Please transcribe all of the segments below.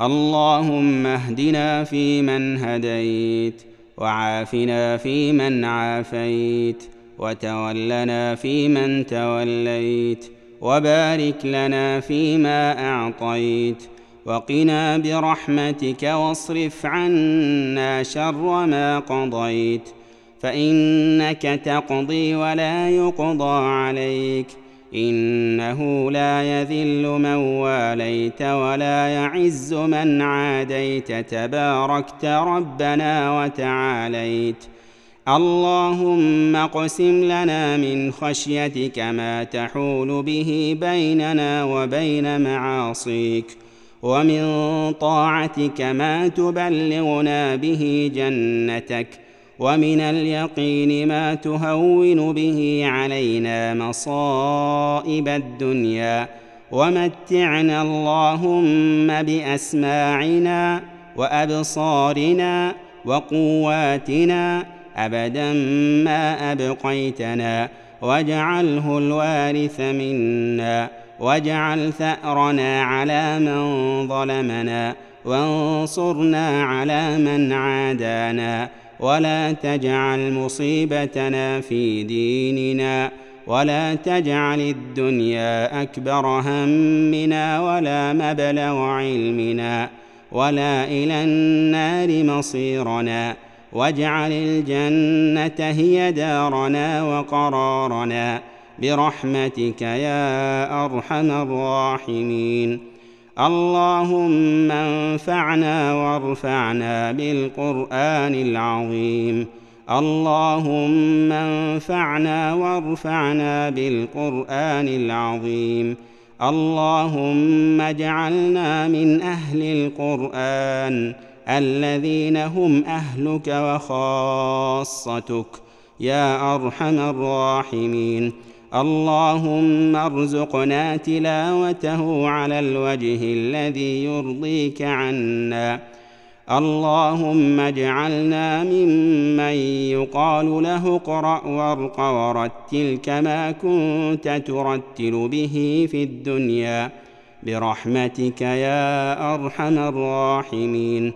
اللهم اهدنا فيمن هديت وعافنا فيمن عافيت وتولنا فيمن توليت وبارك لنا فيما أعطيت وقنا برحمتك واصرف عنا شر ما قضيت فإنك تقضي ولا يقضى عليك. إنه لا يذل من واليت ولا يعز من عاديت. تباركت ربنا وتعاليت. اللهم اقسم لنا من خشيتك ما تحول به بيننا وبين معاصيك. ومن طاعتك ما تبلغنا به جنتك. ومن اليقين ما تهون به علينا مصائب الدنيا ومتعنا اللهم بأسماعنا وأبصارنا وقواتنا أبدا ما أبقيتنا واجعله الوارث منا واجعل ثأرنا على من ظلمنا وانصرنا على من عادانا ولا تجعل مصيبتنا في ديننا ولا تجعل الدنيا أكبر همنا ولا مبلغ علمنا ولا إلى النار مصيرنا واجعل الجنة هي دارنا وقرارنا برحمتك يا أرحم الراحمين اللهم انفعنا وارفعنا بالقرآن العظيم. اللهم انفعنا وارفعنا بالقرآن العظيم. اللهم اجعلنا من أهل القرآن الذين هم أهلك وخاصتك. يا أرحم الراحمين. اللهم ارزقنا تلاوته على الوجه الذي يرضيك عنا. اللهم اجعلنا ممن يقال له اقرأ وارق ورتل كما كنت ترتل به في الدنيا. برحمتك يا أرحم الراحمين.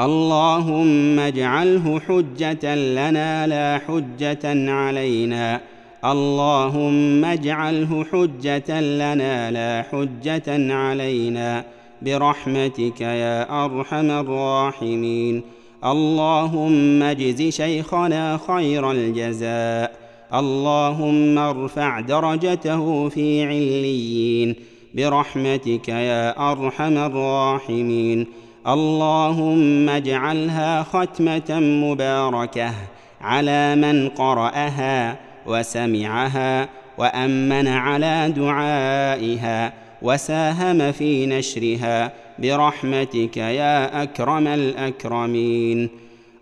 اللهم اجعله حجة لنا لا حجة علينا. اللهم اجعله حجة لنا لا حجة علينا. برحمتك يا أرحم الراحمين. اللهم اجز شيخنا خير الجزاء. اللهم ارفع درجته في عليين. برحمتك يا أرحم الراحمين. اللهم اجعلها ختمة مباركة على من قرأها. وسمعها وأمن على دعائها وساهم في نشرها برحمتك يا أكرم الأكرمين.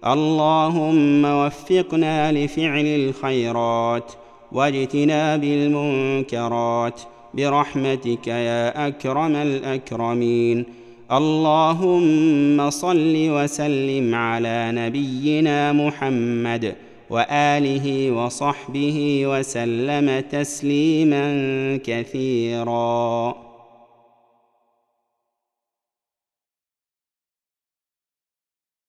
اللهم وفقنا لفعل الخيرات واجتناب المنكرات برحمتك يا أكرم الأكرمين. اللهم صل وسلم على نبينا محمد وآله وصحبه وسلم تسليما كثيرا.